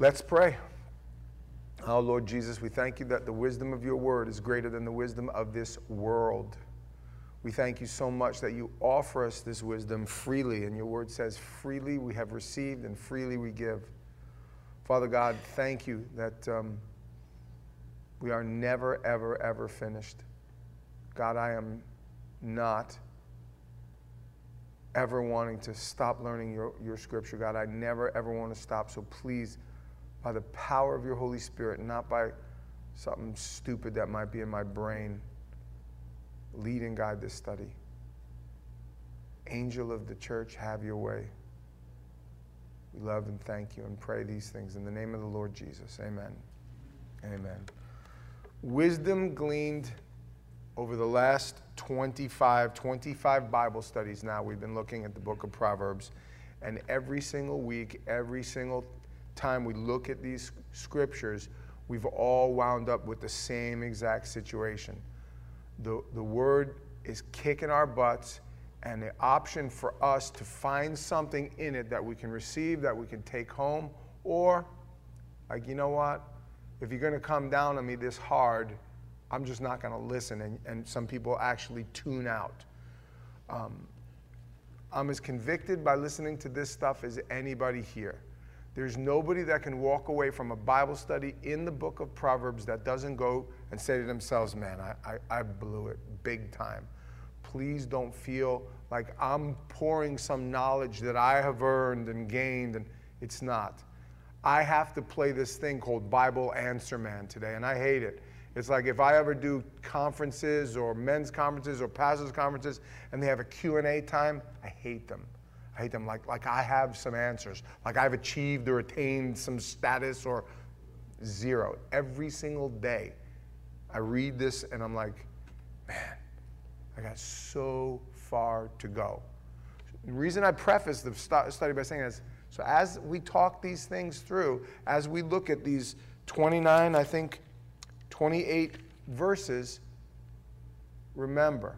Let's pray. Oh, Lord Jesus, we thank you that the wisdom of your word is greater than the wisdom of this world. We thank you so much that you offer us this wisdom freely, and your word says, freely we have received and freely we give. Father God, thank you that um, we are never, ever, ever finished. God, I am not ever wanting to stop learning your, your scripture. God, I never, ever want to stop. So please, by the power of your Holy Spirit, not by something stupid that might be in my brain, lead and guide this study. Angel of the church, have your way. We love and thank you and pray these things in the name of the Lord Jesus. Amen. Amen. Wisdom gleaned over the last 25, 25 Bible studies now, we've been looking at the book of Proverbs. And every single week, every single time we look at these scriptures, we've all wound up with the same exact situation. The, the word is kicking our butts, and the option for us to find something in it that we can receive, that we can take home, or, like, you know what? If you're going to come down on me this hard, I'm just not going to listen. And, and some people actually tune out. Um, I'm as convicted by listening to this stuff as anybody here. There's nobody that can walk away from a Bible study in the book of Proverbs that doesn't go and say to themselves, man, I, I, I blew it big time. Please don't feel like I'm pouring some knowledge that I have earned and gained, and it's not. I have to play this thing called Bible Answer Man today, and I hate it. It's like if I ever do conferences or men's conferences or pastors conferences and they have a Q&A time, I hate them. I hate them like, like I have some answers, like I've achieved or attained some status or zero. Every single day, I read this and I'm like, man, I got so far to go. The reason I preface the study by saying is, so as we talk these things through, as we look at these 29, I think, 28 verses, remember,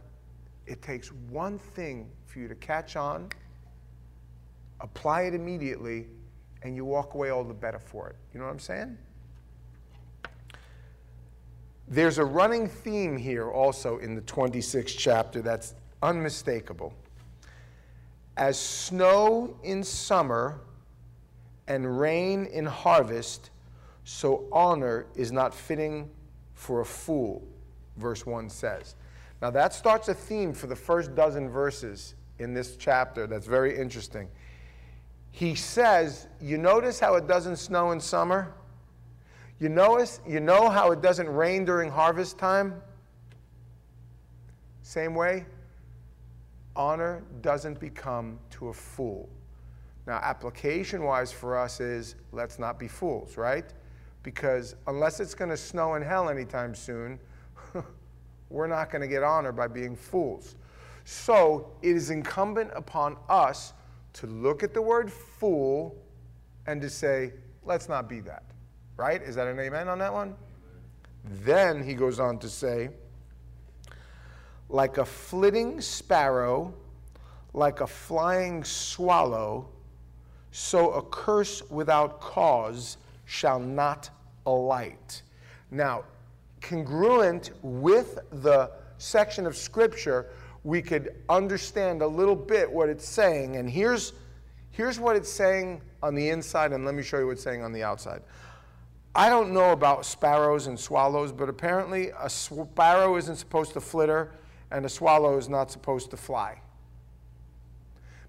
it takes one thing for you to catch on, apply it immediately, and you walk away all the better for it. You know what I'm saying? There's a running theme here also in the 26th chapter that's unmistakable. As snow in summer and rain in harvest, so honor is not fitting for a fool, verse 1 says. Now, that starts a theme for the first dozen verses in this chapter that's very interesting. He says, You notice how it doesn't snow in summer? You notice, you know how it doesn't rain during harvest time? Same way, honor doesn't become to a fool. Now, application wise for us is let's not be fools, right? because unless it's going to snow in hell anytime soon, we're not going to get honor by being fools. So it is incumbent upon us to look at the word fool and to say, let's not be that. Right? Is that an amen on that one? Then he goes on to say, like a flitting sparrow, like a flying swallow, so a curse without cause shall not alight. Now, congruent with the section of Scripture, we could understand a little bit what it's saying. And here's, here's what it's saying on the inside, and let me show you what it's saying on the outside. I don't know about sparrows and swallows, but apparently a sparrow isn't supposed to flitter and a swallow is not supposed to fly.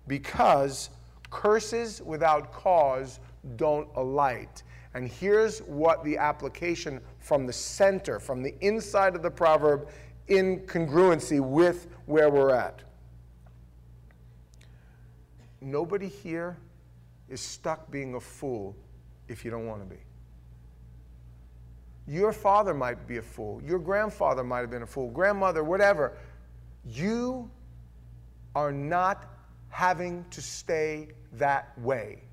Because curses without cause don't alight. And here's what the application from the center, from the inside of the proverb, in congruency with where we're at. Nobody here is stuck being a fool if you don't want to be. Your father might be a fool. Your grandfather might have been a fool. Grandmother, whatever. You are not having to stay that way.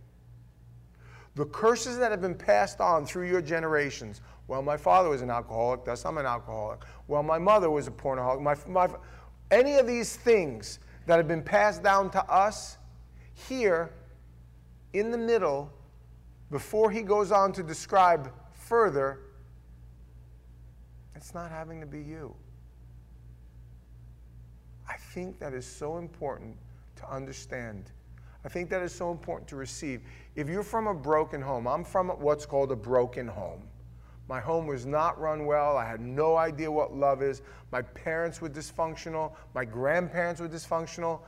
The curses that have been passed on through your generations. Well, my father was an alcoholic, thus I'm an alcoholic. Well, my mother was a pornaholic. My, my, any of these things that have been passed down to us, here in the middle, before he goes on to describe further, it's not having to be you. I think that is so important to understand. I think that is so important to receive. If you're from a broken home, I'm from what's called a broken home. My home was not run well. I had no idea what love is. My parents were dysfunctional. My grandparents were dysfunctional.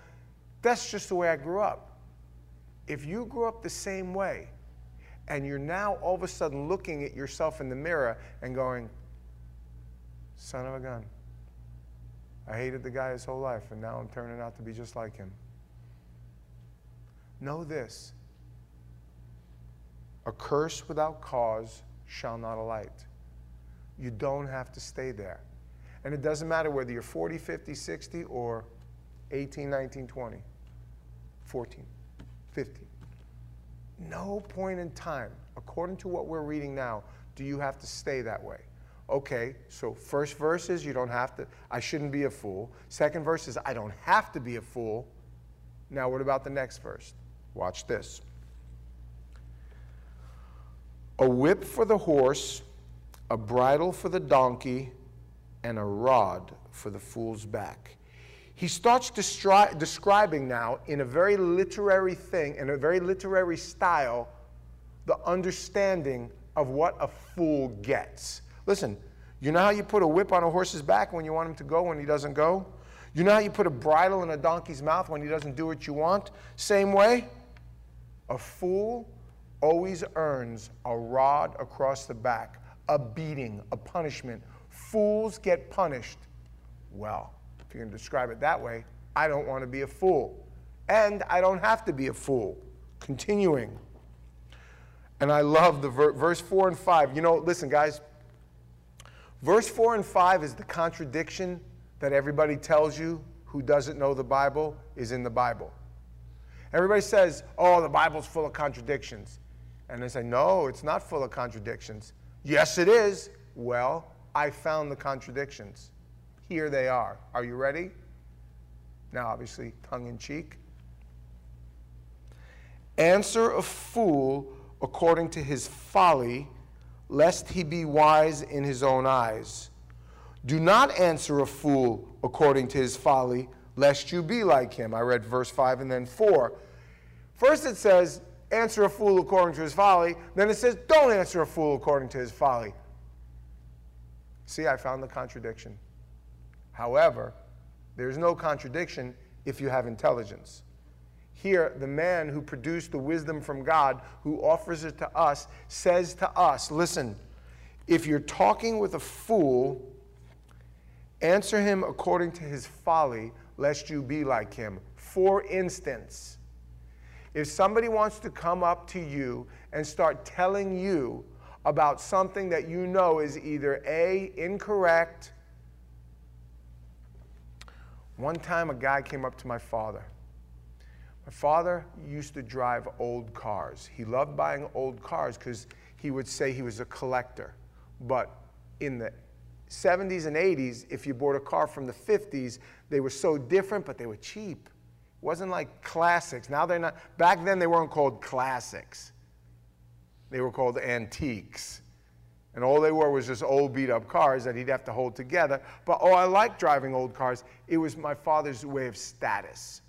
That's just the way I grew up. If you grew up the same way, and you're now all of a sudden looking at yourself in the mirror and going, son of a gun, I hated the guy his whole life, and now I'm turning out to be just like him. Know this a curse without cause shall not alight. You don't have to stay there. And it doesn't matter whether you're 40, 50, 60, or 18, 19, 20, 14, 15. No point in time, according to what we're reading now, do you have to stay that way. Okay, so first verse is you don't have to, I shouldn't be a fool. Second verse is I don't have to be a fool. Now, what about the next verse? Watch this. A whip for the horse, a bridle for the donkey, and a rod for the fool's back. He starts destri- describing now in a very literary thing, in a very literary style, the understanding of what a fool gets. Listen, you know how you put a whip on a horse's back when you want him to go when he doesn't go? You know how you put a bridle in a donkey's mouth when he doesn't do what you want? Same way, a fool always earns a rod across the back, a beating, a punishment. Fools get punished. Well, if you're going to describe it that way, I don't want to be a fool. And I don't have to be a fool. Continuing. And I love the ver- verse 4 and 5. You know, listen, guys, Verse 4 and 5 is the contradiction that everybody tells you who doesn't know the Bible is in the Bible. Everybody says, oh, the Bible's full of contradictions. And they say, no, it's not full of contradictions. Yes, it is. Well, I found the contradictions. Here they are. Are you ready? Now, obviously, tongue in cheek. Answer a fool according to his folly lest he be wise in his own eyes. Do not answer a fool according to his folly, lest you be like him. I read verse 5 and then 4. First it says, answer a fool according to his folly. Then it says, don't answer a fool according to his folly. See, I found the contradiction. However, there's no contradiction if you have intelligence. Here, the man who produced the wisdom from God, who offers it to us, says to us listen, if you're talking with a fool, answer him according to his folly, lest you be like him. For instance, if somebody wants to come up to you and start telling you about something that you know is either A, incorrect, one time a guy came up to my father my father used to drive old cars. He loved buying old cars because he would say he was a collector. But in the 70s and 80s, if you bought a car from the 50s, they were so different, but they were cheap. Wasn't like classics. Now they're not, back then they weren't called classics, they were called antiques. And all they were was just old beat up cars that he'd have to hold together. But oh, I like driving old cars. It was my father's way of status.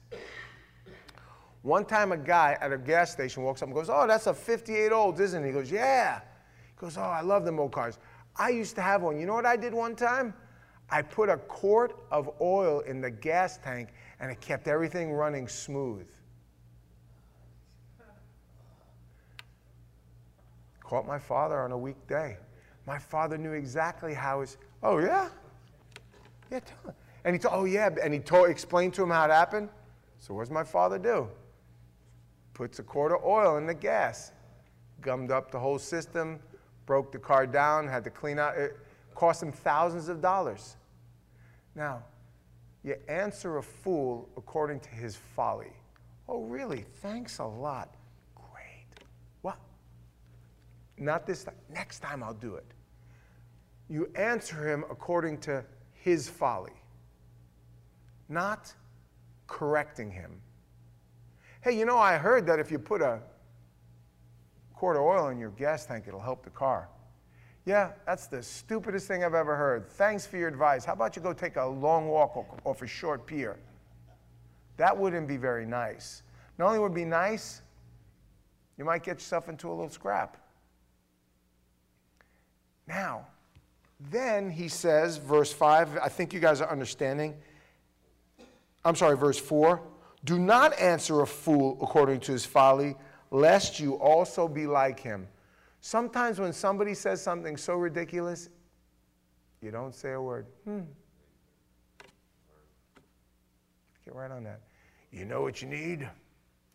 One time a guy at a gas station walks up and goes, Oh, that's a 58 old, isn't it? He goes, Yeah. He goes, Oh, I love them old cars. I used to have one. You know what I did one time? I put a quart of oil in the gas tank and it kept everything running smooth. Caught my father on a weekday. My father knew exactly how his, oh yeah? Yeah, tell him. And he told, oh yeah, and he told, explained to him how it happened. So what does my father do? puts a quart of oil in the gas, gummed up the whole system, broke the car down, had to clean out. It cost him thousands of dollars. Now, you answer a fool according to his folly. Oh, really? Thanks a lot. Great. What? Not this time. Next time I'll do it. You answer him according to his folly, not correcting him Hey, you know, I heard that if you put a quart of oil in your gas tank, it'll help the car. Yeah, that's the stupidest thing I've ever heard. Thanks for your advice. How about you go take a long walk off a short pier? That wouldn't be very nice. Not only would it be nice, you might get yourself into a little scrap. Now, then he says, verse 5, I think you guys are understanding. I'm sorry, verse 4. Do not answer a fool according to his folly, lest you also be like him. Sometimes when somebody says something so ridiculous, you don't say a word. Hmm. Get right on that. You know what you need?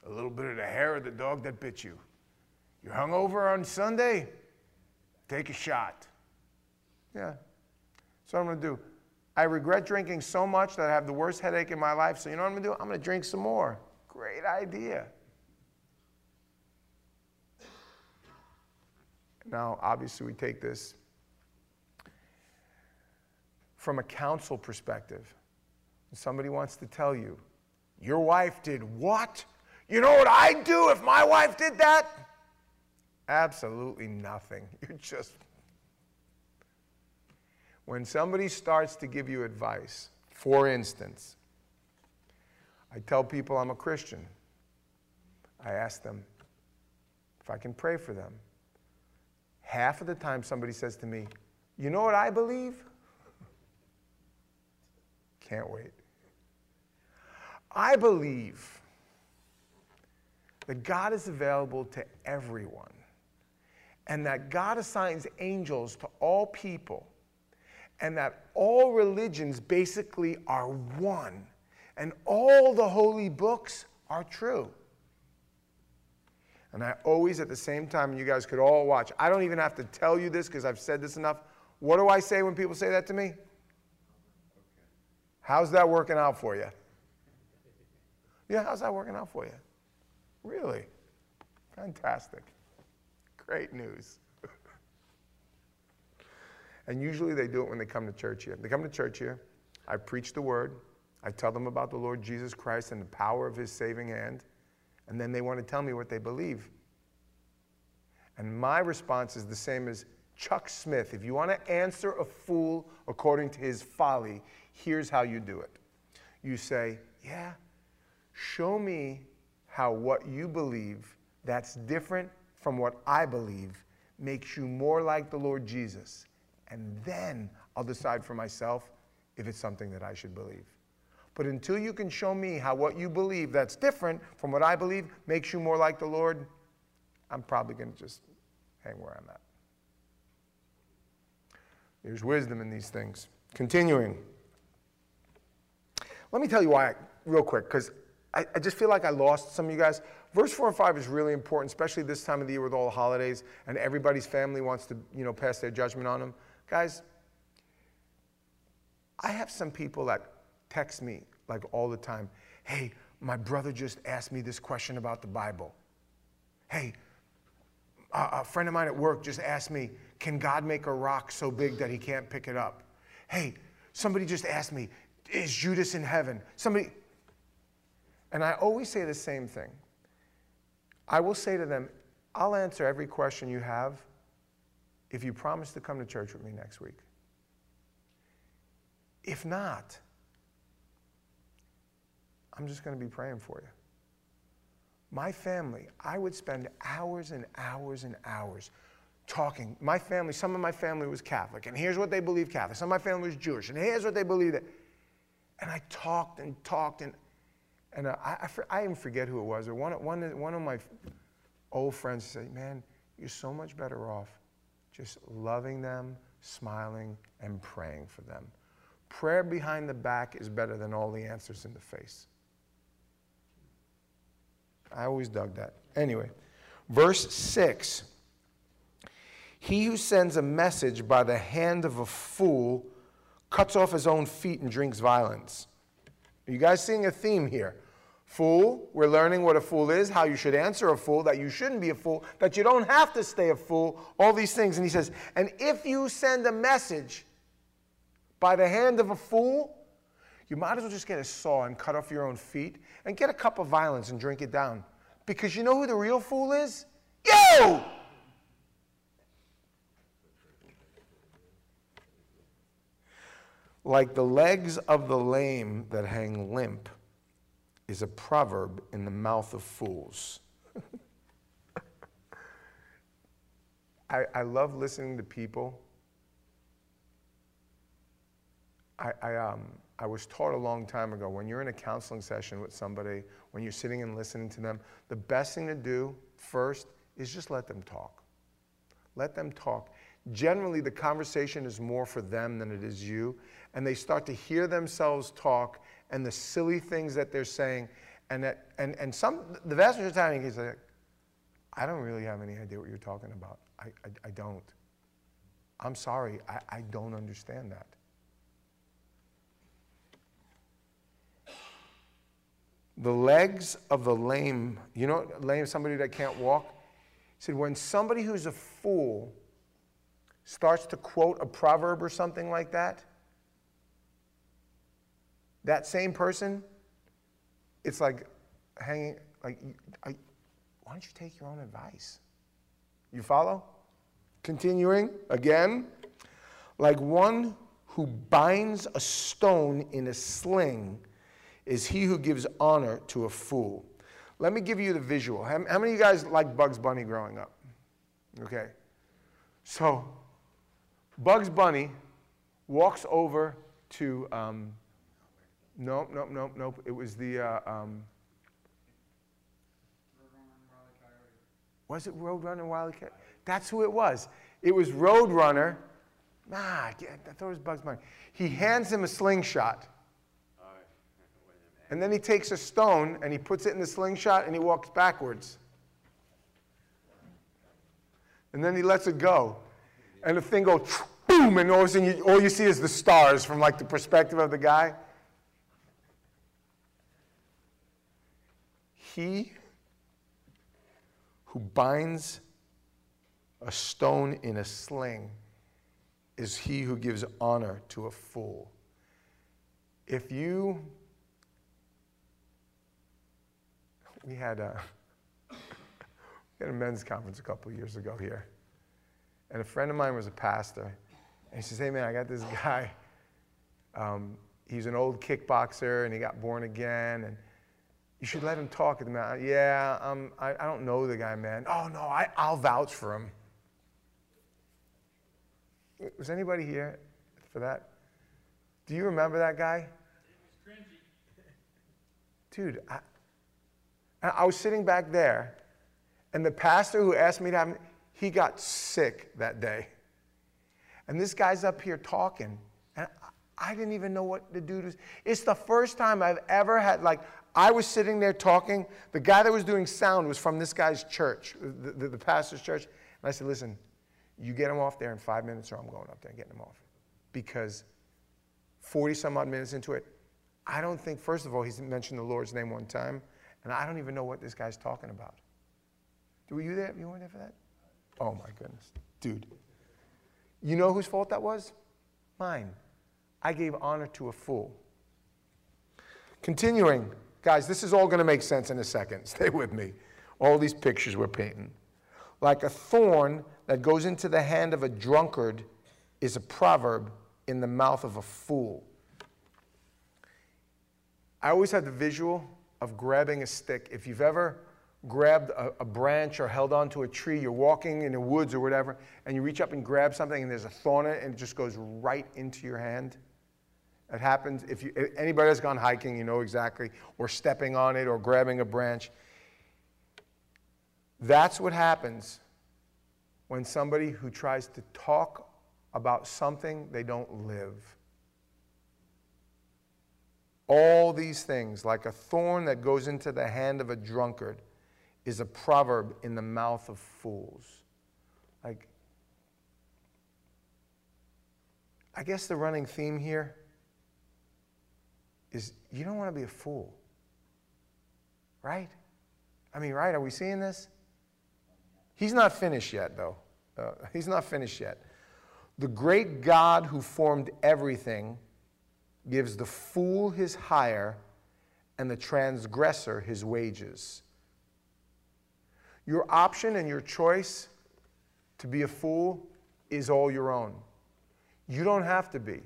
A little bit of the hair of the dog that bit you. You're hungover on Sunday? Take a shot. Yeah. So I'm going to do. I regret drinking so much that I have the worst headache in my life. So you know what I'm going to do? I'm going to drink some more. Great idea. Now, obviously, we take this from a counsel perspective. Somebody wants to tell you, your wife did what? You know what I'd do if my wife did that? Absolutely nothing. You're just. When somebody starts to give you advice, for instance, I tell people I'm a Christian. I ask them if I can pray for them. Half of the time, somebody says to me, You know what I believe? Can't wait. I believe that God is available to everyone and that God assigns angels to all people and that all religions basically are one and all the holy books are true. And I always, at the same time, you guys could all watch. I don't even have to tell you this because I've said this enough. What do I say when people say that to me? How's that working out for you? Yeah, how's that working out for you? Really? Fantastic. Great news. and usually they do it when they come to church here. They come to church here. I preach the word. I tell them about the Lord Jesus Christ and the power of his saving hand. And then they want to tell me what they believe. And my response is the same as Chuck Smith. If you want to answer a fool according to his folly, here's how you do it. You say, Yeah, show me how what you believe that's different from what I believe makes you more like the Lord Jesus. And then I'll decide for myself if it's something that I should believe. But until you can show me how what you believe that's different from what I believe makes you more like the Lord, I'm probably going to just hang where I'm at. There's wisdom in these things. Continuing. Let me tell you why, real quick, because I, I, just feel like I lost some of you guys. Verse 4 and 5 is really important, especially this time of the year with all the holidays and everybody's family wants to, you know, pass their judgment on them. Guys, I have some people that text me like all the time. Hey, my brother just asked me this question about the Bible. Hey, a, a friend of mine at work just asked me, can God make a rock so big that he can't pick it up? Hey, somebody just asked me, is Judas in heaven? Somebody, and I always say the same thing. I will say to them, I'll answer every question you have if you promise to come to church with me next week. If not, I'm just going to be praying for you. My family, I would spend hours and hours and hours talking. My family, some of my family was Catholic, and here's what they believe Catholic. Some of my family was Jewish, and here's what they believed. And I talked and talked, and, and I, I, I even forget who it was. Or one, one, one of my old friends said, Man, you're so much better off just loving them, smiling, and praying for them. Prayer behind the back is better than all the answers in the face. I always dug that. Anyway, verse 6 He who sends a message by the hand of a fool cuts off his own feet and drinks violence. Are you guys seeing a theme here? Fool, we're learning what a fool is, how you should answer a fool, that you shouldn't be a fool, that you don't have to stay a fool, all these things. And he says, and if you send a message by the hand of a fool, you might as well just get a saw and cut off your own feet and get a cup of violence and drink it down. Because you know who the real fool is? Yo! Like the legs of the lame that hang limp is a proverb in the mouth of fools. I, I love listening to people. I, I, um, I was taught a long time ago when you're in a counseling session with somebody, when you're sitting and listening to them, the best thing to do first is just let them talk. Let them talk. Generally, the conversation is more for them than it is you, and they start to hear themselves talk and the silly things that they're saying. And, that, and, and some, the vast majority of the time, he's like, I don't really have any idea what you're talking about. I, I, I don't. I'm sorry, I, I don't understand that. The legs of the lame, you know, lame, somebody that can't walk? He said, when somebody who's a fool starts to quote a proverb or something like that, that same person, it's like hanging, like, I, why don't you take your own advice? You follow? Continuing again, like one who binds a stone in a sling is he who gives honor to a fool. Let me give you the visual. How, how many of you guys like Bugs Bunny growing up? Okay. So, Bugs Bunny walks over to, um, nope, nope, nope, nope. It was the, uh, um, was it Roadrunner Wile. Coyote? That's who it was. It was Roadrunner. Nah, I thought it was Bugs Bunny. He hands him a slingshot. And then he takes a stone and he puts it in the slingshot and he walks backwards. And then he lets it go. And the thing goes boom, and all of a sudden you, all you see is the stars from like the perspective of the guy. He who binds a stone in a sling is he who gives honor to a fool. If you we had a, we had a men's conference a couple years ago here. And a friend of mine was a pastor. And he says, Hey, man, I got this guy. Um, he's an old kickboxer and he got born again. And you should let him talk at the man. Yeah, um, I, I don't know the guy, man. Oh, no, I, I'll vouch for him. Was anybody here for that? Do you remember that guy? It was cringy. Dude, I, I was sitting back there, and the pastor who asked me to have, him, he got sick that day. And this guy's up here talking, and I didn't even know what to do. To, it's the first time I've ever had, like, I was sitting there talking. The guy that was doing sound was from this guy's church, the, the, the pastor's church. And I said, listen, you get him off there in five minutes, or I'm going up there and getting him off. Because 40 some odd minutes into it, I don't think, first of all, he's mentioned the Lord's name one time. And I don't even know what this guy's talking about. Were you there? You weren't there for that? Oh my goodness. Dude. You know whose fault that was? Mine. I gave honor to a fool. Continuing, guys, this is all going to make sense in a second. Stay with me. All these pictures we're painting. Like a thorn that goes into the hand of a drunkard is a proverb in the mouth of a fool. I always had the visual of grabbing a stick. If you've ever grabbed a, a, branch or held onto a tree, you're walking in the woods or whatever, and you reach up and grab something and there's a thorn in it and it just goes right into your hand. It happens if you, anybody has gone hiking, you know exactly, or stepping on it or grabbing a branch. That's what happens when somebody who tries to talk about something they don't live. All these things, like a thorn that goes into the hand of a drunkard, is a proverb in the mouth of fools. Like, I guess the running theme here is you don't want to be a fool. Right? I mean, right? Are we seeing this? He's not finished yet, though. Uh, he's not finished yet. The great God who formed everything gives the fool his hire and the transgressor his wages. Your option and your choice to be a fool is all your own. You don't have to be.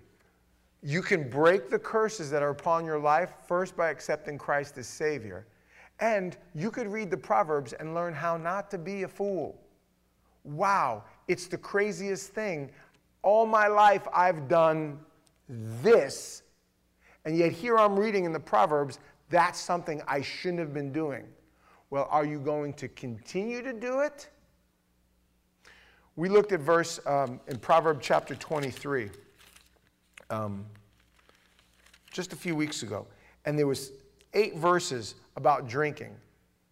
You can break the curses that are upon your life first by accepting Christ as Savior. And you could read the Proverbs and learn how not to be a fool. Wow, it's the craziest thing. All my life I've done this, and yet here I'm reading in the Proverbs, that's something I shouldn't have been doing. Well, are you going to continue to do it? We looked at verse um, in Proverb chapter 23 um, just a few weeks ago, and there was eight verses about drinking.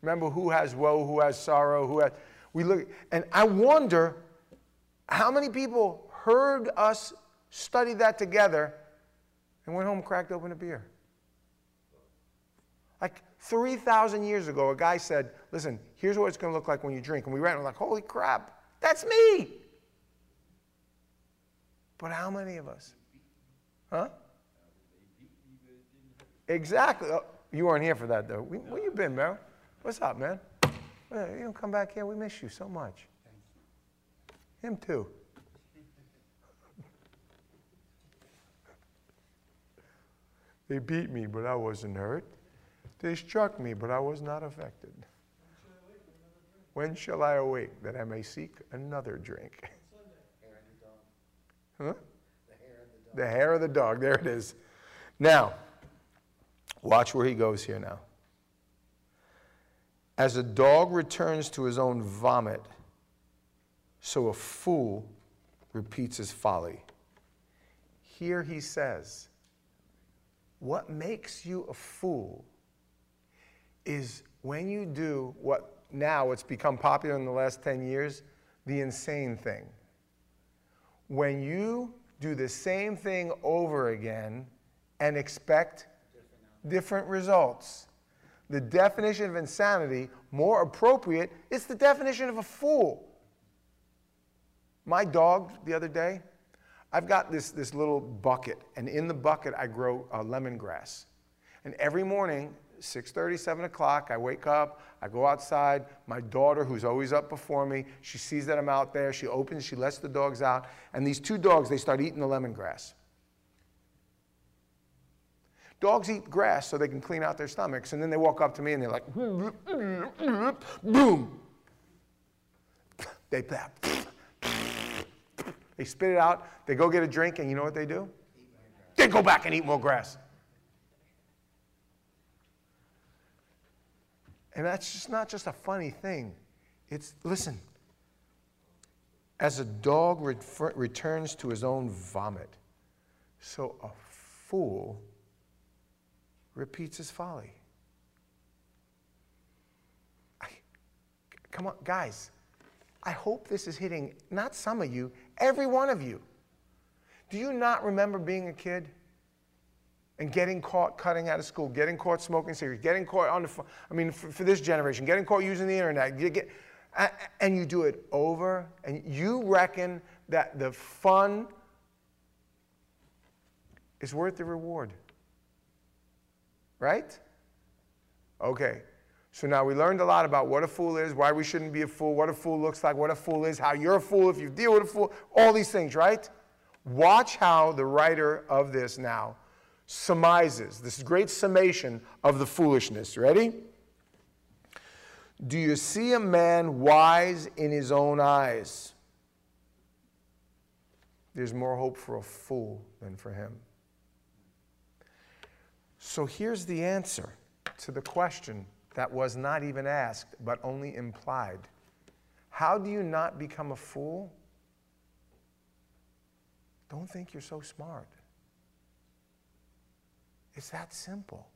Remember who has woe, who has sorrow, who has. We look, and I wonder how many people heard us study that together and went home and cracked open a beer. Like 3,000 years ago, a guy said, Listen, here's what it's going to look like when you drink. And we read it, and we're like, Holy crap, that's me. But how many of us? Huh? Exactly. Oh, you weren't here for that, though. Where you been, man? What's up, man? You don't come back here. We miss you so much. Him too. They beat me, but I wasn't hurt. They struck me, but I was not affected. When shall I awake that I may seek another drink? Huh? The hair of the dog. There it is. Now, watch where he goes here now. As a dog returns to his own vomit, so a fool repeats his folly. Here he says, What makes you a fool is when you do what now it's become popular in the last 10 years the insane thing. When you do the same thing over again and expect different results. The definition of insanity, more appropriate, it's the definition of a fool. My dog the other day, I've got this, this little bucket, and in the bucket I grow uh, lemongrass. And every morning 6.30, 7 o'clock, I wake up, I go outside. My daughter, who's always up before me, she sees that I'm out there. She opens, she lets the dogs out. And these two dogs, they start eating the lemongrass. Dogs eat grass so they can clean out their stomachs. And then they walk up to me and they're like, boom. They plap. They spit it out. They go get a drink, and you know what they do? They go back and eat more grass. And that's just not just a funny thing. It's, listen, as a dog returns to his own vomit, so a fool repeats his folly. I, come on, guys, I hope this is hitting not some of you, every one of you. Do you not remember being a kid? and getting caught cutting out of school, getting caught smoking cigarettes, getting caught on the phone. I mean, for, for, this generation, getting caught using the internet. You get, and you do it over, and you reckon that the fun is worth the reward. Right? Okay. So now we learned a lot about what a fool is, why we shouldn't be a fool, what a fool looks like, what a fool is, how you're a fool if you deal with a fool, all these things, right? Watch how the writer of this now surmises, this great summation of the foolishness. Ready? Do you see a man wise in his own eyes? There's more hope for a fool than for him. So here's the answer to the question that was not even asked, but only implied. How do you not become a fool? Don't think you're so smart. It's that simple.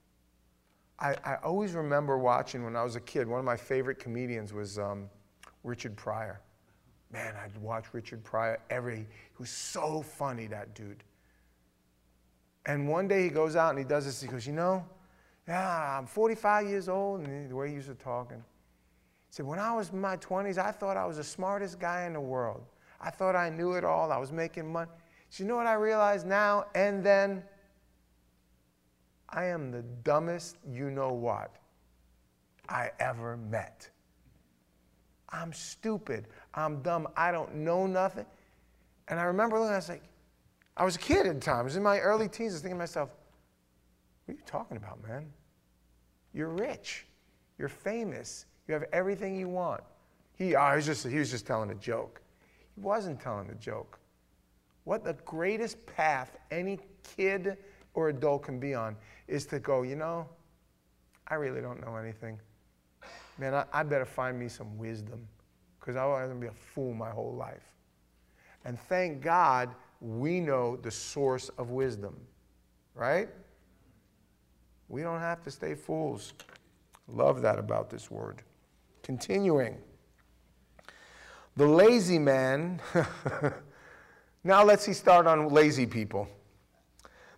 I, I always remember watching when I was a kid, one of my favorite comedians was um, Richard Pryor. Man, I'd watch Richard Pryor every, he was so funny, that dude. And one day he goes out and he does this, he goes, you know, yeah, I'm 45 years old, and the way he used to talk, and he said, when I was in my 20s, I thought I was the smartest guy in the world. I thought I knew it all. I was making money. So you know what I realize now and then? I am the dumbest you know what I ever met. I'm stupid. I'm dumb. I don't know nothing. And I remember looking, I was like, I was a kid at the time. I was in my early teens. I was thinking to myself, what are you talking about, man? You're rich. You're famous. You have everything you want. He, oh, was just, he was just telling a joke. He wasn't telling a joke. What the greatest path any kid or adult can be on is to go, you know, I really don't know anything. Man, I, I better find me some wisdom because I was going to be a fool my whole life. And thank God we know the source of wisdom, right? We don't have to stay fools. Love that about this word. Continuing. The lazy man, now let's see start on lazy people.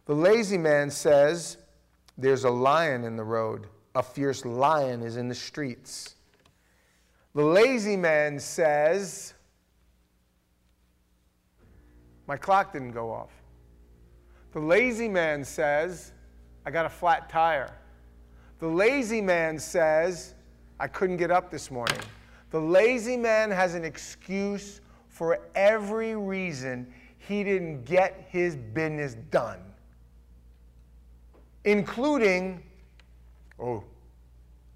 The lazy man says, There's a lion in the road, a fierce lion is in the streets. The lazy man says, My clock didn't go off. The lazy man says, I got a flat tire. The lazy man says, I couldn't get up this morning. The lazy man has an excuse for every reason he didn't get his business done, including, oh,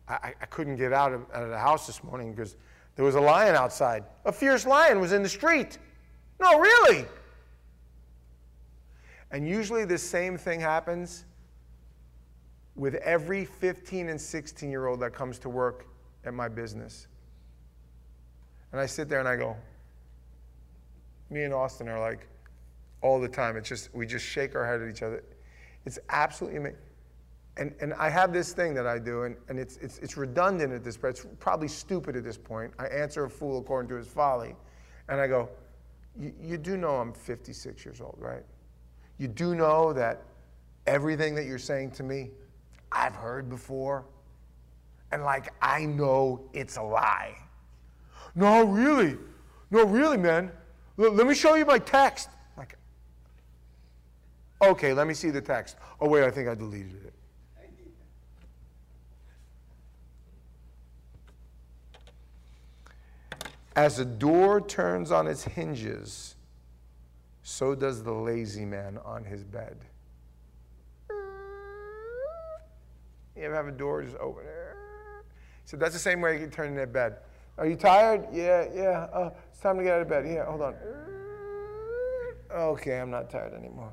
I, I couldn't get out of, out of the house this morning because there was a lion outside. A fierce lion was in the street. No, really. And usually the same thing happens with every 15 and 16 year old that comes to work at my business. And I sit there and I go, me and Austin are like all the time. It's just, we just shake our head at each other. It's absolutely amazing. And, and I have this thing that I do, and, and it's, it's, it's redundant at this point. It's probably stupid at this point. I answer a fool according to his folly. And I go, You do know I'm 56 years old, right? You do know that everything that you're saying to me, I've heard before. And like, I know it's a lie. No, really? No, really, man. L- let me show you my text. Like, okay, let me see the text. Oh, wait, I think I deleted it. As a door turns on its hinges, so does the lazy man on his bed. You ever have a door just open? So that's the same way you can turn in that bed. Are you tired? Yeah, yeah. Uh, it's time to get out of bed. Yeah, hold on. Okay, I'm not tired anymore.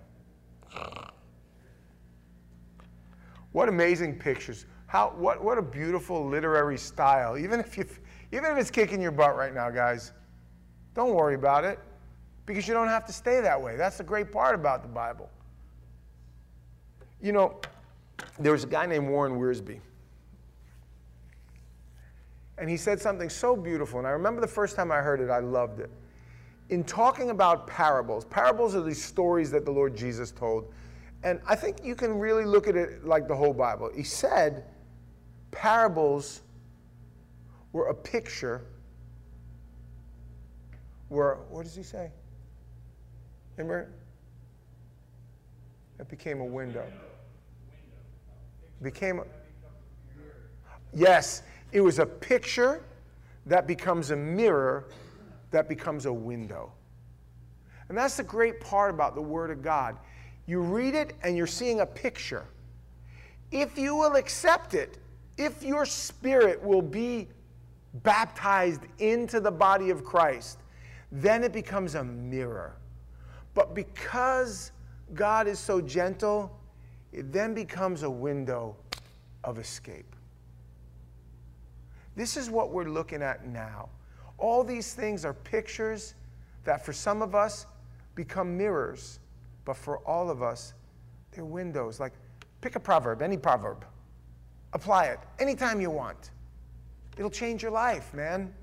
What amazing pictures. How, what, what a beautiful literary style. Even if, you, even if it's kicking your butt right now, guys, don't worry about it because you don't have to stay that way. That's the great part about the Bible. You know, there was a guy named Warren Wiersbe. And he said something so beautiful. And I remember the first time I heard it, I loved it. In talking about parables, parables are these stories that the Lord Jesus told. And I think you can really look at it like the whole Bible. He said parables were a picture, were, what does he say? Remember? It became a window became yes it was a picture that becomes a mirror that becomes a window. And that's the great part about the word of god. You read it and you're seeing a picture. If you will accept it if your spirit will be baptized into the body of christ then it becomes a mirror. But because god is so gentle it then becomes a window of escape. This is what we're looking at now. All these things are pictures that for some of us become mirrors, but for all of us, they're windows. Like, pick a proverb, any proverb, apply it anytime you want. It'll change your life, man.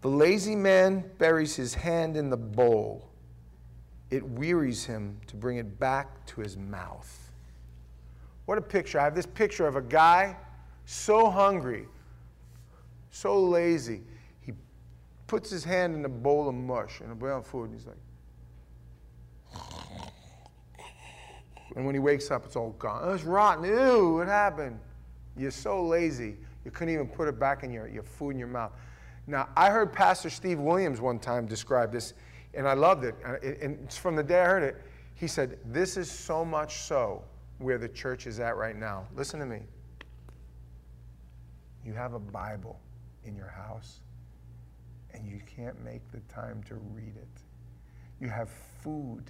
The lazy man buries his hand in the bowl it wearies him to bring it back to his mouth. What a picture. I have this picture of a guy so hungry, so lazy. He puts his hand in a bowl of mush and a bowl of food, and he's like, and when he wakes up, it's all gone. It's rotten. Ew, what happened? You're so lazy. You couldn't even put it back in your, your food in your mouth. Now, I heard Pastor Steve Williams one time describe this, and I loved it. And from the day I heard it. He said, This is so much so where the church is at right now. Listen to me. You have a Bible in your house, and you can't make the time to read it. You have food,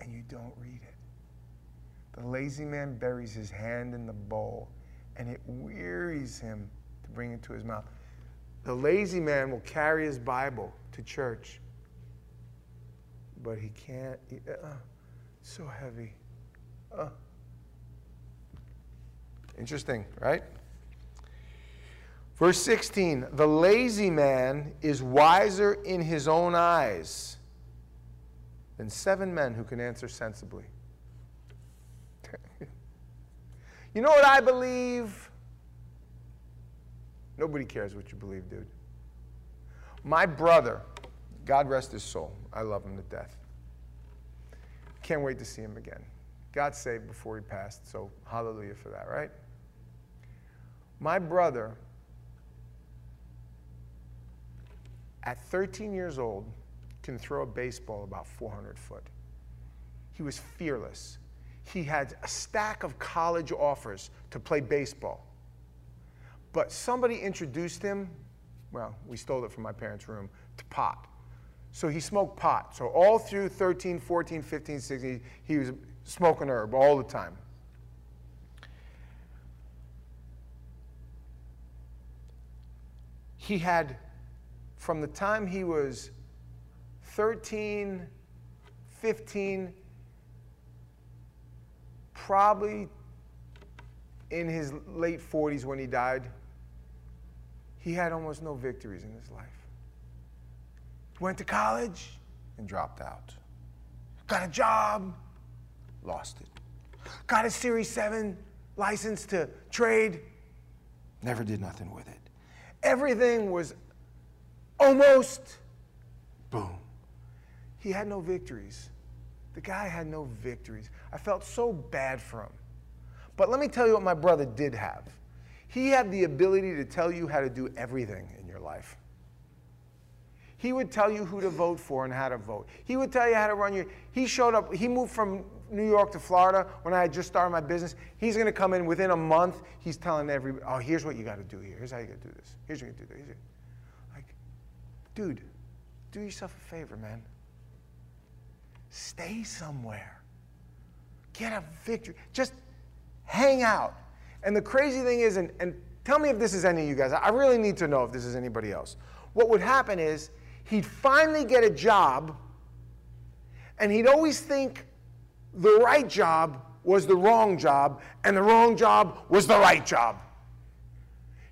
and you don't read it. The lazy man buries his hand in the bowl, and it wearies him to bring it to his mouth. The lazy man will carry his Bible to church, but he can't. uh, so heavy. Uh. Interesting, right? Verse 16 The lazy man is wiser in his own eyes than seven men who can answer sensibly. you know what I believe? Nobody cares what you believe, dude. My brother, God rest his soul, I love him to death. Can't wait to see him again. Got saved before he passed, so hallelujah for that, right? My brother, at 13 years old, can throw a baseball about 400 foot. He was fearless. He had a stack of college offers to play baseball. But somebody introduced him, well, we stole it from my parents' room, to pot. So he smoked pot. So all through 13, 14, 15, 16, he was smoking herb all the time. He had, from the time he was 13, 15, probably in his late 40s when he died, he had almost no victories in his life. Went to college and dropped out. Got a job, lost it. Got a Series 7 license to trade, never did nothing with it. Everything was almost boom. He had no victories. The guy had no victories. I felt so bad for him. But let me tell you what my brother did have. He had the ability to tell you how to do everything in your life. He would tell you who to vote for and how to vote. He would tell you how to run your. He showed up. He moved from New York to Florida when I had just started my business. He's going to come in within a month. He's telling everybody, "Oh, here's what you got to do here. Here's how you got to do this. Here's what you got to do this." Like, dude, do yourself a favor, man. Stay somewhere. Get a victory. Just hang out. And the crazy thing is, and, and tell me if this is any of you guys. I really need to know if this is anybody else. What would happen is he'd finally get a job, and he'd always think the right job was the wrong job, and the wrong job was the right job.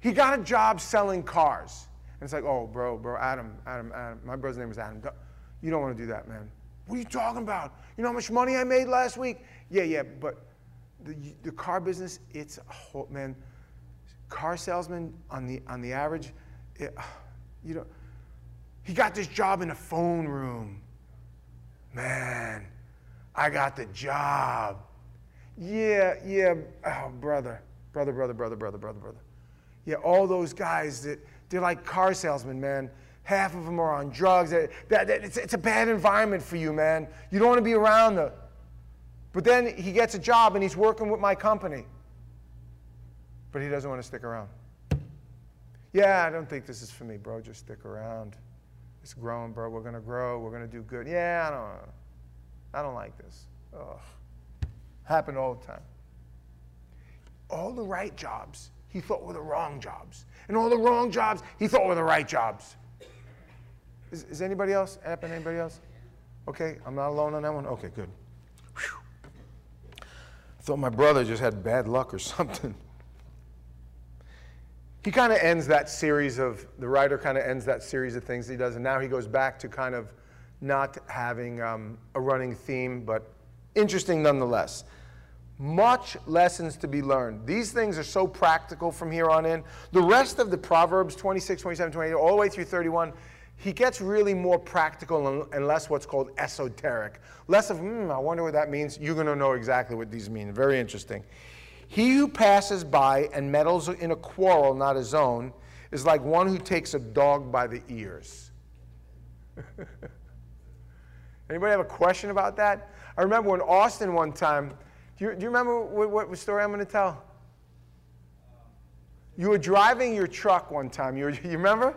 He got a job selling cars. And it's like, oh, bro, bro, Adam, Adam, Adam. My brother's name is Adam. You don't want to do that, man. What are you talking about? You know how much money I made last week? Yeah, yeah, but the, the car business, it's a whole, man, car salesman on the, on the average, it, you know, he got this job in a phone room. Man, I got the job. Yeah, yeah, oh, brother, brother, brother, brother, brother, brother, brother. Yeah, all those guys that they're like car salesmen, man. Half of them are on drugs. That, that, that, it's, it's a bad environment for you, man. You don't want to be around them. But then he gets a job and he's working with my company. But he doesn't want to stick around. Yeah, I don't think this is for me, bro. Just stick around. It's growing, bro. We're going to grow. We're going to do good. Yeah, I don't I don't like this. Ugh. Happened all the time. All the right jobs he thought were the wrong jobs. And all the wrong jobs he thought were the right jobs. Is, is anybody else? Happen anybody else? Okay, I'm not alone on that one? Okay, good. Thought my brother just had bad luck or something. He kind of ends that series of, the writer kind of ends that series of things he does, and now he goes back to kind of not having um, a running theme, but interesting nonetheless. Much lessons to be learned. These things are so practical from here on in. The rest of the Proverbs 26, 27, 28, all the way through 31, he gets really more practical and, less what's called esoteric. Less of, hmm, I wonder what that means. You're going to know exactly what these mean. Very interesting. He who passes by and meddles in a quarrel not his own is like one who takes a dog by the ears. Anybody have a question about that? I remember in Austin one time, do you, do you remember what, what story I'm going to tell? You were driving your truck one time. You, you remember?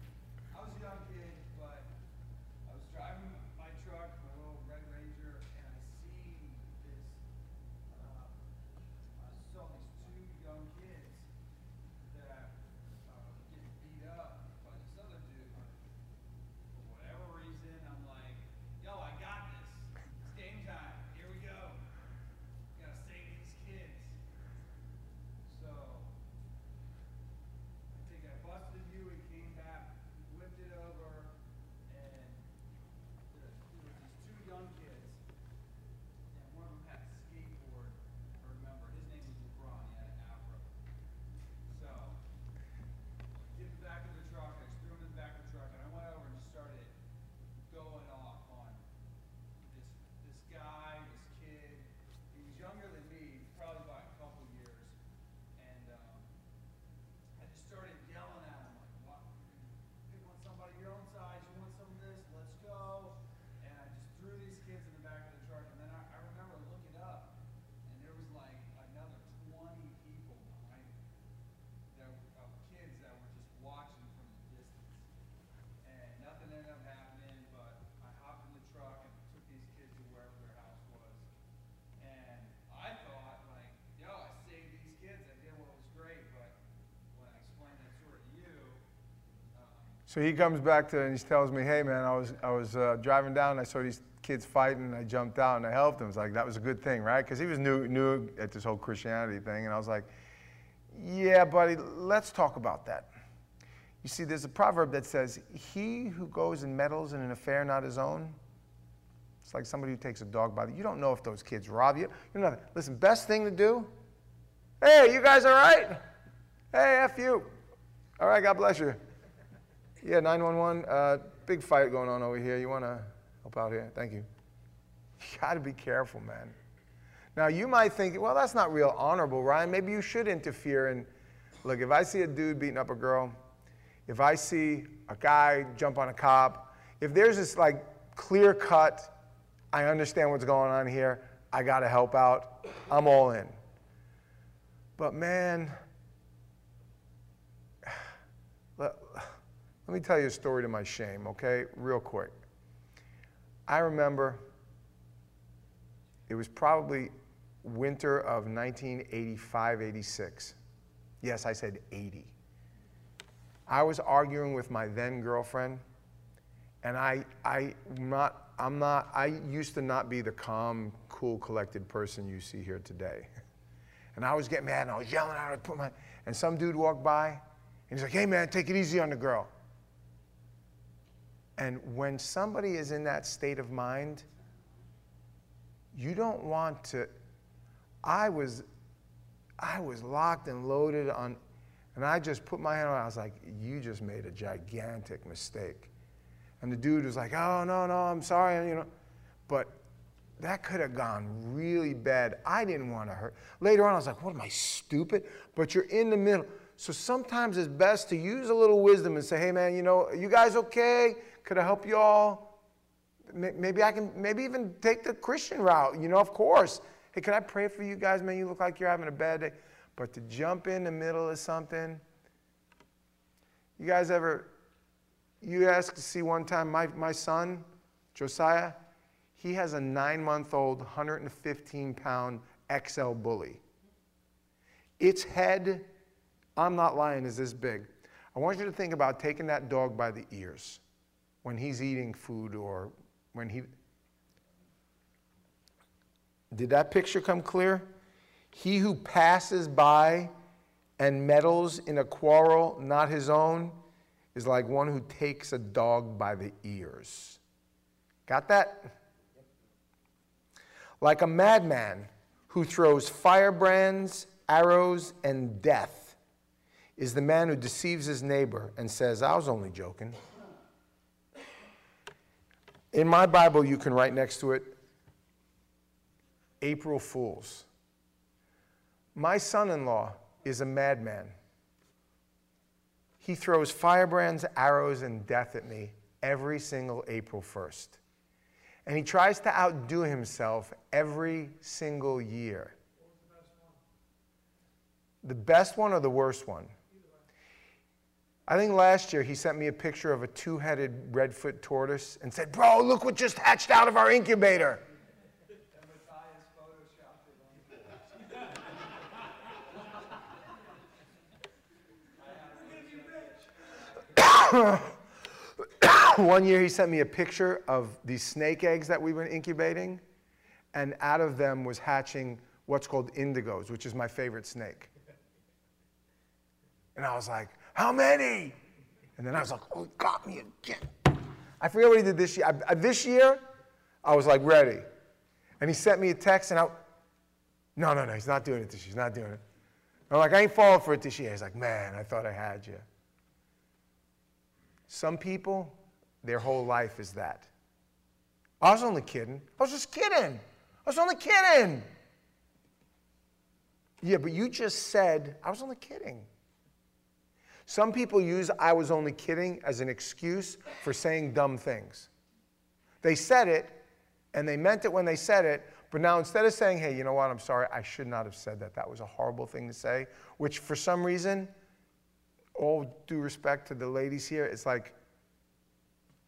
So he comes back to and he tells me, "Hey man, I was I was uh, driving down I saw these kids fighting and I jumped out and I helped them." It's like that was a good thing, right? Because he was new new at this whole Christianity thing, and I was like, "Yeah, buddy, let's talk about that." You see, there's a proverb that says, "He who goes and meddles in an affair not his own." It's like somebody who takes a dog by the. You don't know if those kids rob you. You know, listen. Best thing to do. Hey, you guys all right? Hey, f you. All right, God bless you. Yeah, 911. Uh, big fight going on over here. You want to help out here? Thank you. You got to be careful, man. Now, you might think, well, that's not real honorable, Ryan. Maybe you should interfere. And look, if I see a dude beating up a girl, if I see a guy jump on a cop, if there's this like clear cut, I understand what's going on here, I got to help out, I'm all in. But man, Let me tell you a story to my shame, okay? Real quick. I remember it was probably winter of 1985 86. Yes, I said 80. I was arguing with my then girlfriend, and I, I, not, I'm not, I used to not be the calm, cool, collected person you see here today. And I was getting mad, and I was yelling out, I put my, and some dude walked by, and he's like, hey man, take it easy on the girl. And when somebody is in that state of mind, you don't want to. I was, I was locked and loaded on, and I just put my hand on. I was like, "You just made a gigantic mistake." And the dude was like, "Oh no, no, I'm sorry," you know. But that could have gone really bad. I didn't want to hurt. Later on, I was like, "What am I stupid?" But you're in the middle. So sometimes it's best to use a little wisdom and say, "Hey, man, you know, you guys okay?" Could I help you all? Maybe I can, maybe even take the Christian route, you know, of course. Hey, can I pray for you guys? Man, you look like you're having a bad day. But to jump in the middle of something, you guys ever, you asked to see one time, my, my son, Josiah, he has a nine month old, 115 pound XL bully. Its head, I'm not lying, is this big. I want you to think about taking that dog by the ears when he's eating food or when he. Did that picture come clear? He who passes by and meddles in a quarrel not his own is like one who takes a dog by the ears. Got that? Like a madman who throws firebrands, arrows, and death is the man who deceives his neighbor and says, I was only joking. In my Bible, you can write next to it, April Fools. My son in law is a madman. He throws firebrands, arrows, and death at me every single April 1st. And he tries to outdo himself every single year. The best one or the worst one? I think last year he sent me a picture of a two headed redfoot tortoise and said, Bro, look what just hatched out of our incubator. One year he sent me a picture of these snake eggs that we've been incubating, and out of them was hatching what's called indigos, which is my favorite snake. And I was like, How many? And then I was like, Oh, he got me again. I forget what he did this year. I, uh, this year, I was like, ready. And he sent me a text, and I, no, no, no, he's not doing it this year. He's not doing it. I'm like, I ain't falling for it this year. He's like, man, I thought I had you. Some people, their whole life is that. I was only kidding. I was just kidding. I was only kidding. Yeah, but you just said, I was only kidding. Some people use I was only kidding as an excuse for saying dumb things. They said it and they meant it when they said it, but now instead of saying, hey, you know what, I'm sorry, I should not have said that. That was a horrible thing to say, which for some reason all due respect to the ladies here, it's like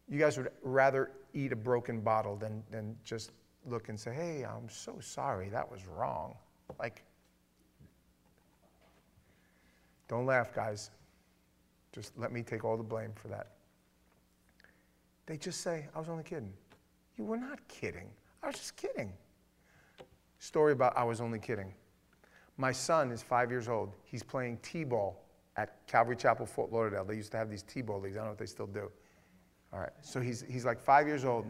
you guys would rather eat a broken bottle than, than just look and say, hey, I'm so sorry, that was wrong. Like, don't laugh, guys. Just let me take all the blame for that. They just say, I was only kidding. You were not kidding. I was just kidding. Story about I was only kidding. My son is five years old. He's playing T ball at Calvary Chapel, Fort Lauderdale. They used to have these T-ball leagues. I don't know if they still do. All right. So he's, he's like five years old.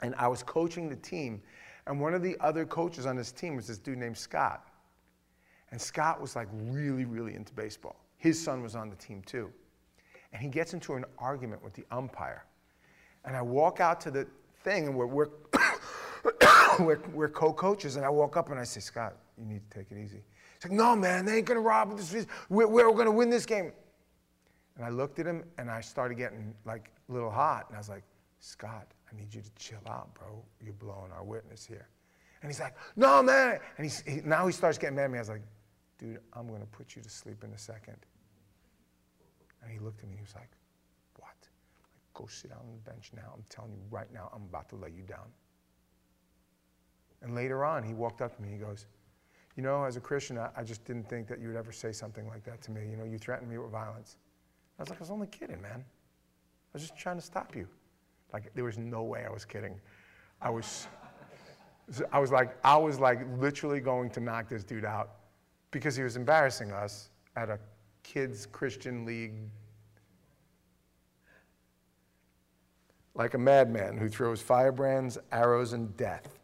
And I was coaching the team. And one of the other coaches on this team was this dude named Scott. And Scott was like really, really into baseball. His son was on the team too. And he gets into an argument with the umpire. And I walk out to the thing, and we're, we're, we're, we're co coaches. And I walk up and I say, Scott, you need to take it easy. He's like, no, man, they ain't going to rob this. We're, we're going to win this game. And I looked at him and I started getting like a little hot. And I was like, Scott, I need you to chill out, bro. You're blowing our witness here. And he's like, no, man. And he's, he, now he starts getting mad at me. I was like, dude, I'm going to put you to sleep in a second. And he looked at me and he was like, what? Like, go sit down on the bench now. I'm telling you right now, I'm about to lay you down. And later on, he walked up to me. He goes, you know, as a Christian, I, I, just didn't think that you would ever say something like that to me. You know, you threatened me with violence. I was like, I was only kidding, man. I was just trying to stop you. Like, there was no way I was kidding. I was, I was like, I was like literally going to knock this dude out because he was embarrassing us at a kids' Christian league. Like a madman who throws firebrands, arrows, and death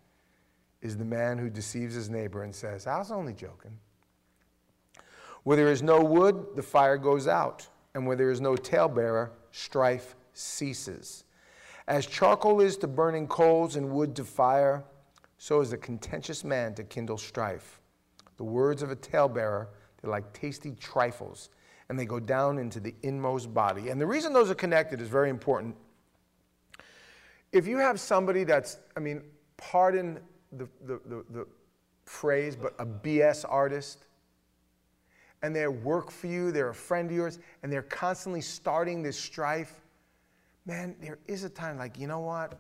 is the man who deceives his neighbor and says, I was only joking. Where there is no wood, the fire goes out, and where there is no talebearer, strife ceases. As charcoal is to burning coals and wood to fire, so is a contentious man to kindle strife. The words of a talebearer, they're like tasty trifles, and they go down into the inmost body. And the reason those are connected is very important. If you have somebody that's, I mean, pardon the, the, the, the phrase, but a BS artist. And they work for you, they're a friend of yours, and they're constantly starting this strife. Man, there is a time like, you know what?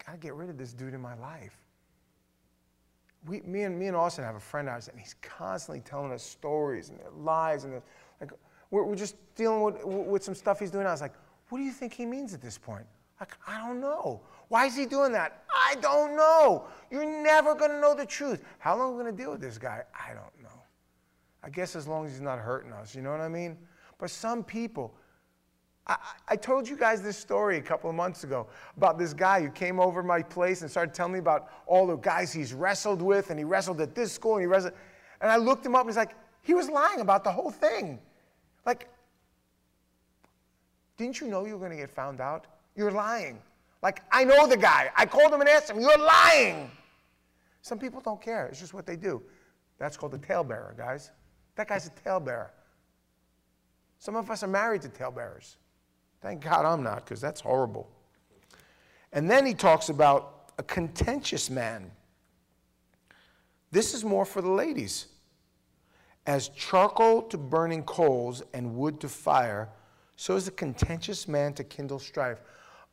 I gotta get rid of this dude in my life. We, me, and, me and Austin have a friend ours, and he's constantly telling us stories and lies, and like we're, we're just dealing with, with some stuff he's doing. I was like, what do you think he means at this point? Like, I don't know. Why is he doing that? I don't know. You're never going to know the truth. How long are we going to deal with this guy? I don't know. I guess as long as he's not hurting us, you know what I mean? But some people, I, I, told you guys this story a couple of months ago about this guy who came over my place and started telling me about all the guys he's wrestled with, and he wrestled at this school, and he wrestled. And I looked him up, and he's like, He was lying about the whole thing. Like, didn't you know you were going to get found out? You're lying. Like, I know the guy. I called him and asked him, You're lying. Some people don't care. It's just what they do. That's called a talebearer, guys. That guy's a talebearer. Some of us are married to talebearers. Thank God I'm not, because that's horrible. And then he talks about a contentious man. This is more for the ladies. As charcoal to burning coals and wood to fire, so is a contentious man to kindle strife.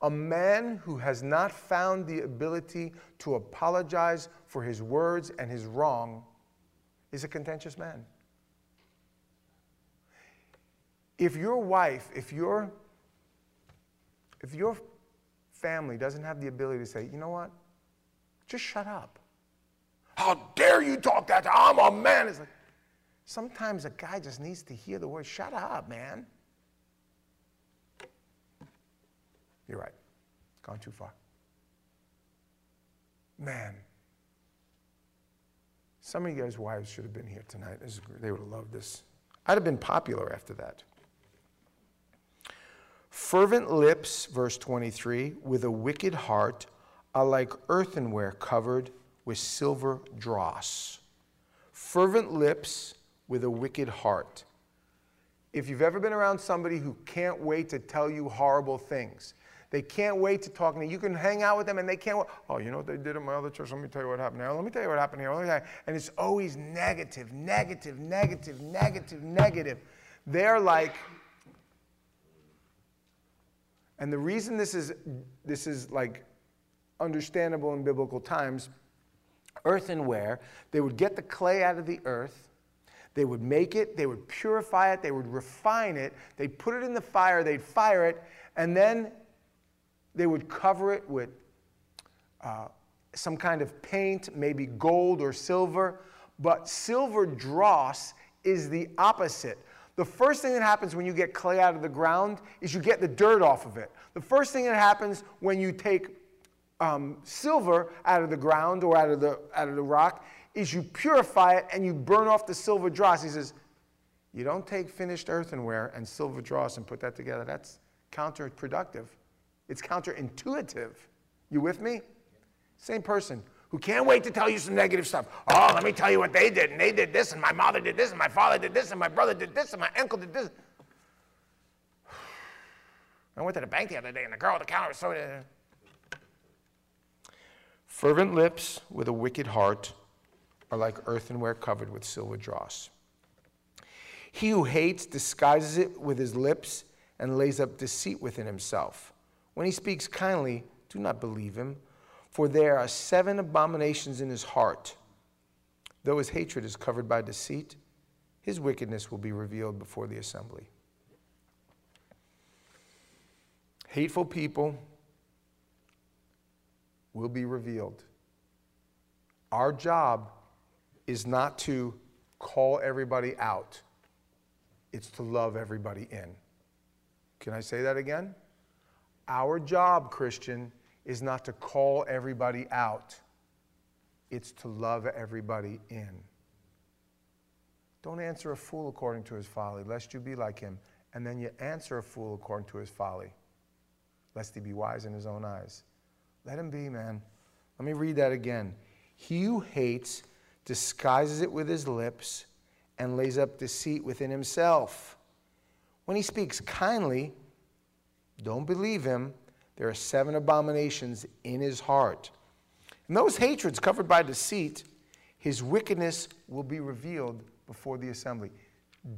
A man who has not found the ability to apologize for his words and his wrong is a contentious man. If your wife, if your if your family doesn't have the ability to say, you know what, just shut up. How dare you talk that? I'm a man. It's like sometimes a guy just needs to hear the word, shut up, man. You're right. Gone too far. Man. Some of you guys' wives should have been here tonight. They would have loved this. I'd have been popular after that. Fervent lips, verse 23, with a wicked heart are like earthenware covered with silver dross. Fervent lips with a wicked heart. If you've ever been around somebody who can't wait to tell you horrible things, they can't wait to talk to you. You can hang out with them and they can't wait. Oh, you know what they did at my other church? Let me tell you what happened here. Let me tell you what happened here. And it's always negative, negative, negative, negative, negative. They're like, and the reason this is, this is like understandable in biblical times, earthenware, they would get the clay out of the earth, they would make it, they would purify it, they would refine it, they'd put it in the fire, they'd fire it, and then they would cover it with uh, some kind of paint, maybe gold or silver. But silver dross is the opposite. The first thing that happens when you get clay out of the ground is you get the dirt off of it. The first thing that happens when you take um, silver out of the ground or out of the, out of the rock is you purify it and you burn off the silver dross. He says, You don't take finished earthenware and silver dross and put that together. That's counterproductive. It's counterintuitive. You with me? Same person who can't wait to tell you some negative stuff. Oh, let me tell you what they did, and they did this, and my mother did this, and my father did this, and my brother did this, and my uncle did this. I went to the bank the other day, and the girl at the counter was so. Uh, Fervent lips with a wicked heart are like earthenware covered with silver dross. He who hates disguises it with his lips and lays up deceit within himself. When he speaks kindly, do not believe him for there are seven abominations in his heart. Though his hatred is covered by deceit, his wickedness will be revealed before the assembly. Hateful people will be revealed. Our job is not to call everybody out, it's to love everybody in. Can I say that again? Our job, Christian, is not to call everybody out, it's to love everybody in. Don't answer a fool according to his folly, lest you be like him. And then you answer a fool according to his folly, lest he be wise in his own eyes. Let him be, man. Let me read that again. He who hates disguises it with his lips and lays up deceit within himself. When he speaks kindly, don't believe him there are seven abominations in his heart. And those hatreds covered by deceit, his wickedness will be revealed before the assembly.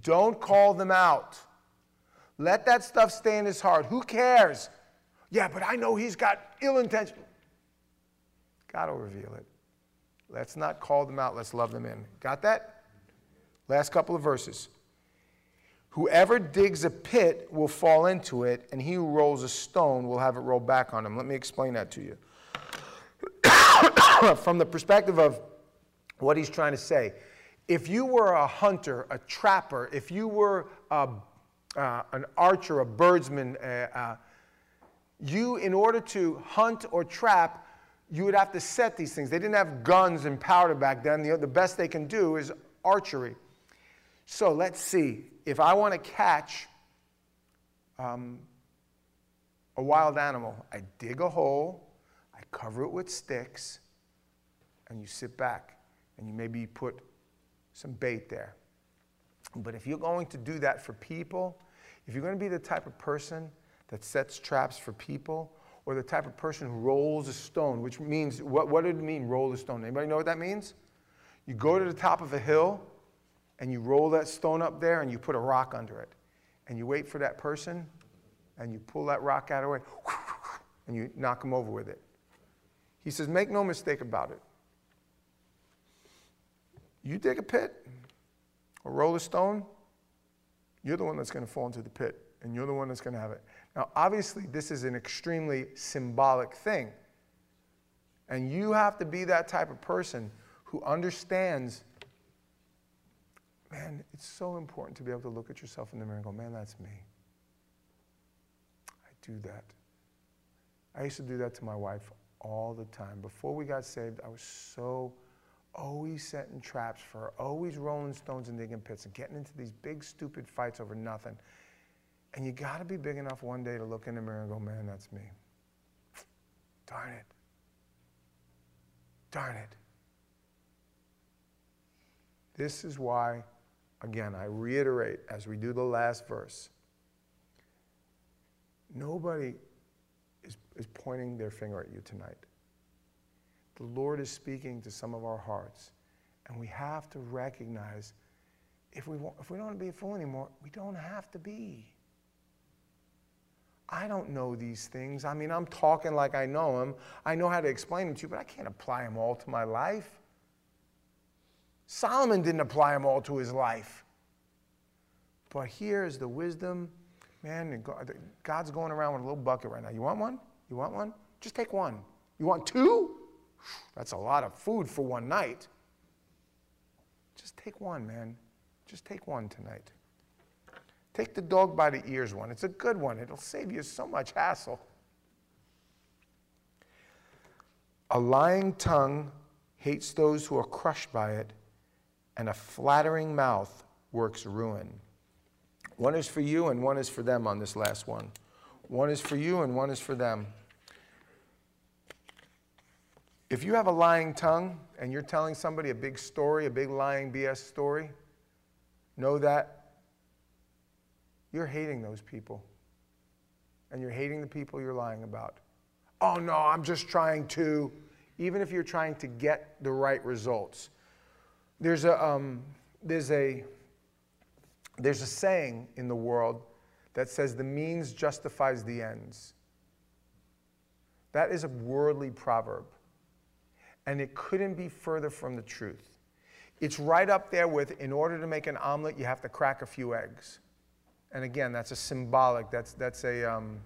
Don't call them out. Let that stuff stay in his heart. Who cares? Yeah, but I know he's got ill intention. God will reveal it. Let's not call them out. Let's love them in. Got that? Last couple of verses. Whoever digs a pit will fall into it, and he who rolls a stone will have it roll back on him. Let me explain that to you. From the perspective of what he's trying to say, if you were a hunter, a trapper, if you were a, uh, an archer, a birdsman, uh, uh, you, in order to hunt or trap, you would have to set these things. They didn't have guns and powder back then. The, the best they can do is archery. So let's see. If I want to catch um, a wild animal, I dig a hole, I cover it with sticks, and you sit back and you maybe put some bait there. But if you're going to do that for people, if you're going to be the type of person that sets traps for people, or the type of person who rolls a stone, which means, what, what did it mean, roll a stone? Anybody know what that means? You go to the top of a hill and you roll that stone up there and you put a rock under it. And you wait for that person and you pull that rock out of the way and you knock them over with it. He says, make no mistake about it. You dig a pit or roll a stone, you're the one that's going to fall into the pit and you're the one that's going to have it. Now, obviously, this is an extremely symbolic thing. And you have to be that type of person who understands man, it's so important to be able to look at yourself in the mirror and go, man, that's me. I do that. I used to do that to my wife all the time. Before we got saved, I was so always setting traps for her, always rolling stones and digging pits and getting into these big, stupid fights over nothing. And you got to be big enough one day to look in the mirror and go, man, that's me. Darn it. Darn it. This is why, again, I reiterate as we do the last verse nobody is, is pointing their finger at you tonight. The Lord is speaking to some of our hearts. And we have to recognize if we, want, if we don't want to be a fool anymore, we don't have to be. I don't know these things. I mean, I'm talking like I know them. I know how to explain them to you, but I can't apply them all to my life. Solomon didn't apply them all to his life. But here is the wisdom. Man, God's going around with a little bucket right now. You want one? You want one? Just take one. You want two? That's a lot of food for one night. Just take one, man. Just take one tonight. Take the dog by the ears one. It's a good one, it'll save you so much hassle. A lying tongue hates those who are crushed by it, and a flattering mouth works ruin. One is for you, and one is for them on this last one. One is for you, and one is for them. If you have a lying tongue and you're telling somebody a big story, a big lying BS story, know that you're hating those people. And you're hating the people you're lying about. Oh no, I'm just trying to, even if you're trying to get the right results. There's a, um, there's a, there's a saying in the world that says the means justifies the ends. That is a worldly proverb and it couldn't be further from the truth. It's right up there with in order to make an omelet, you have to crack a few eggs. And again, that's a symbolic, that's, that's a, um,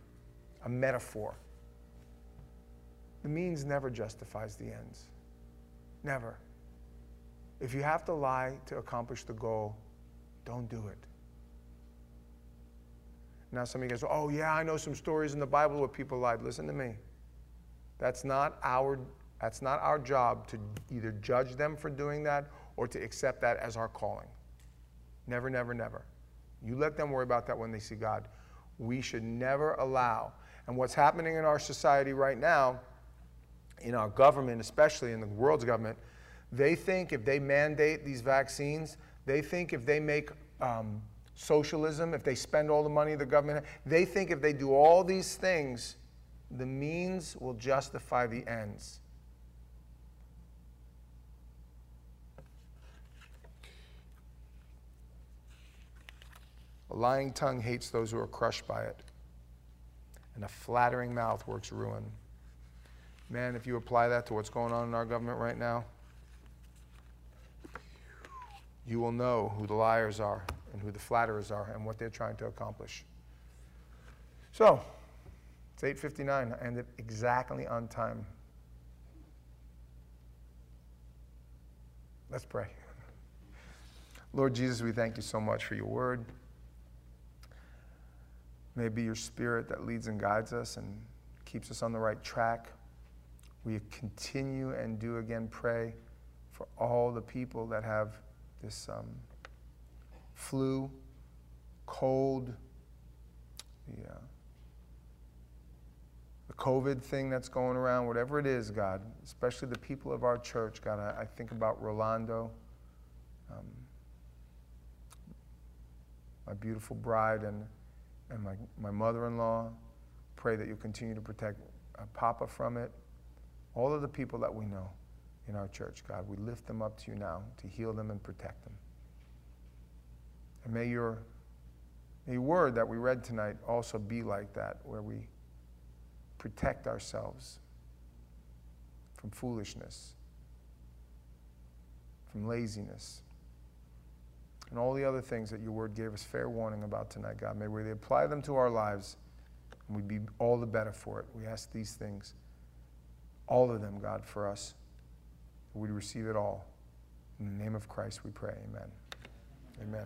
a metaphor. The means never justifies the ends. Never. If you have to lie to accomplish the goal, don't do it. Now, some of you guys, oh, yeah, I know some stories in the Bible where people lied. Listen to me. That's not our that's not our job to either judge them for doing that or to accept that as our calling. Never, never, never. You let them worry about that when they see God. We should never allow. And what's happening in our society right now, in our government, especially in the world's government, they think if they mandate these vaccines, they think if they make um, socialism, if they spend all the money the government, they think if they do all these things, the means will justify the ends. A lying tongue hates those who are crushed by it, and a flattering mouth works ruin. Man, if you apply that to what's going on in our government right now, you will know who the liars are and who the flatterers are and what they're trying to accomplish. So, it's 8:59. I ended exactly on time. Let's pray. Lord Jesus, we thank you so much for your word. May it be your spirit that leads and guides us and keeps us on the right track. We continue and do again pray for all the people that have this um, flu, cold, the, uh, the COVID thing that's going around, whatever it is, God, especially the people of our church, God, I, I think about Rolando, um, my beautiful bride, and, and my, my mother in law. Pray that you continue to protect uh, Papa from it. All of the people that we know in our church, God, we lift them up to you now to heal them and protect them. And may your, may your word that we read tonight also be like that, where we protect ourselves from foolishness, from laziness, and all the other things that your word gave us fair warning about tonight, God. May we apply them to our lives and we'd be all the better for it. We ask these things, all of them, God, for us. We'd receive it all. In the name of Christ we pray. Amen. Amen.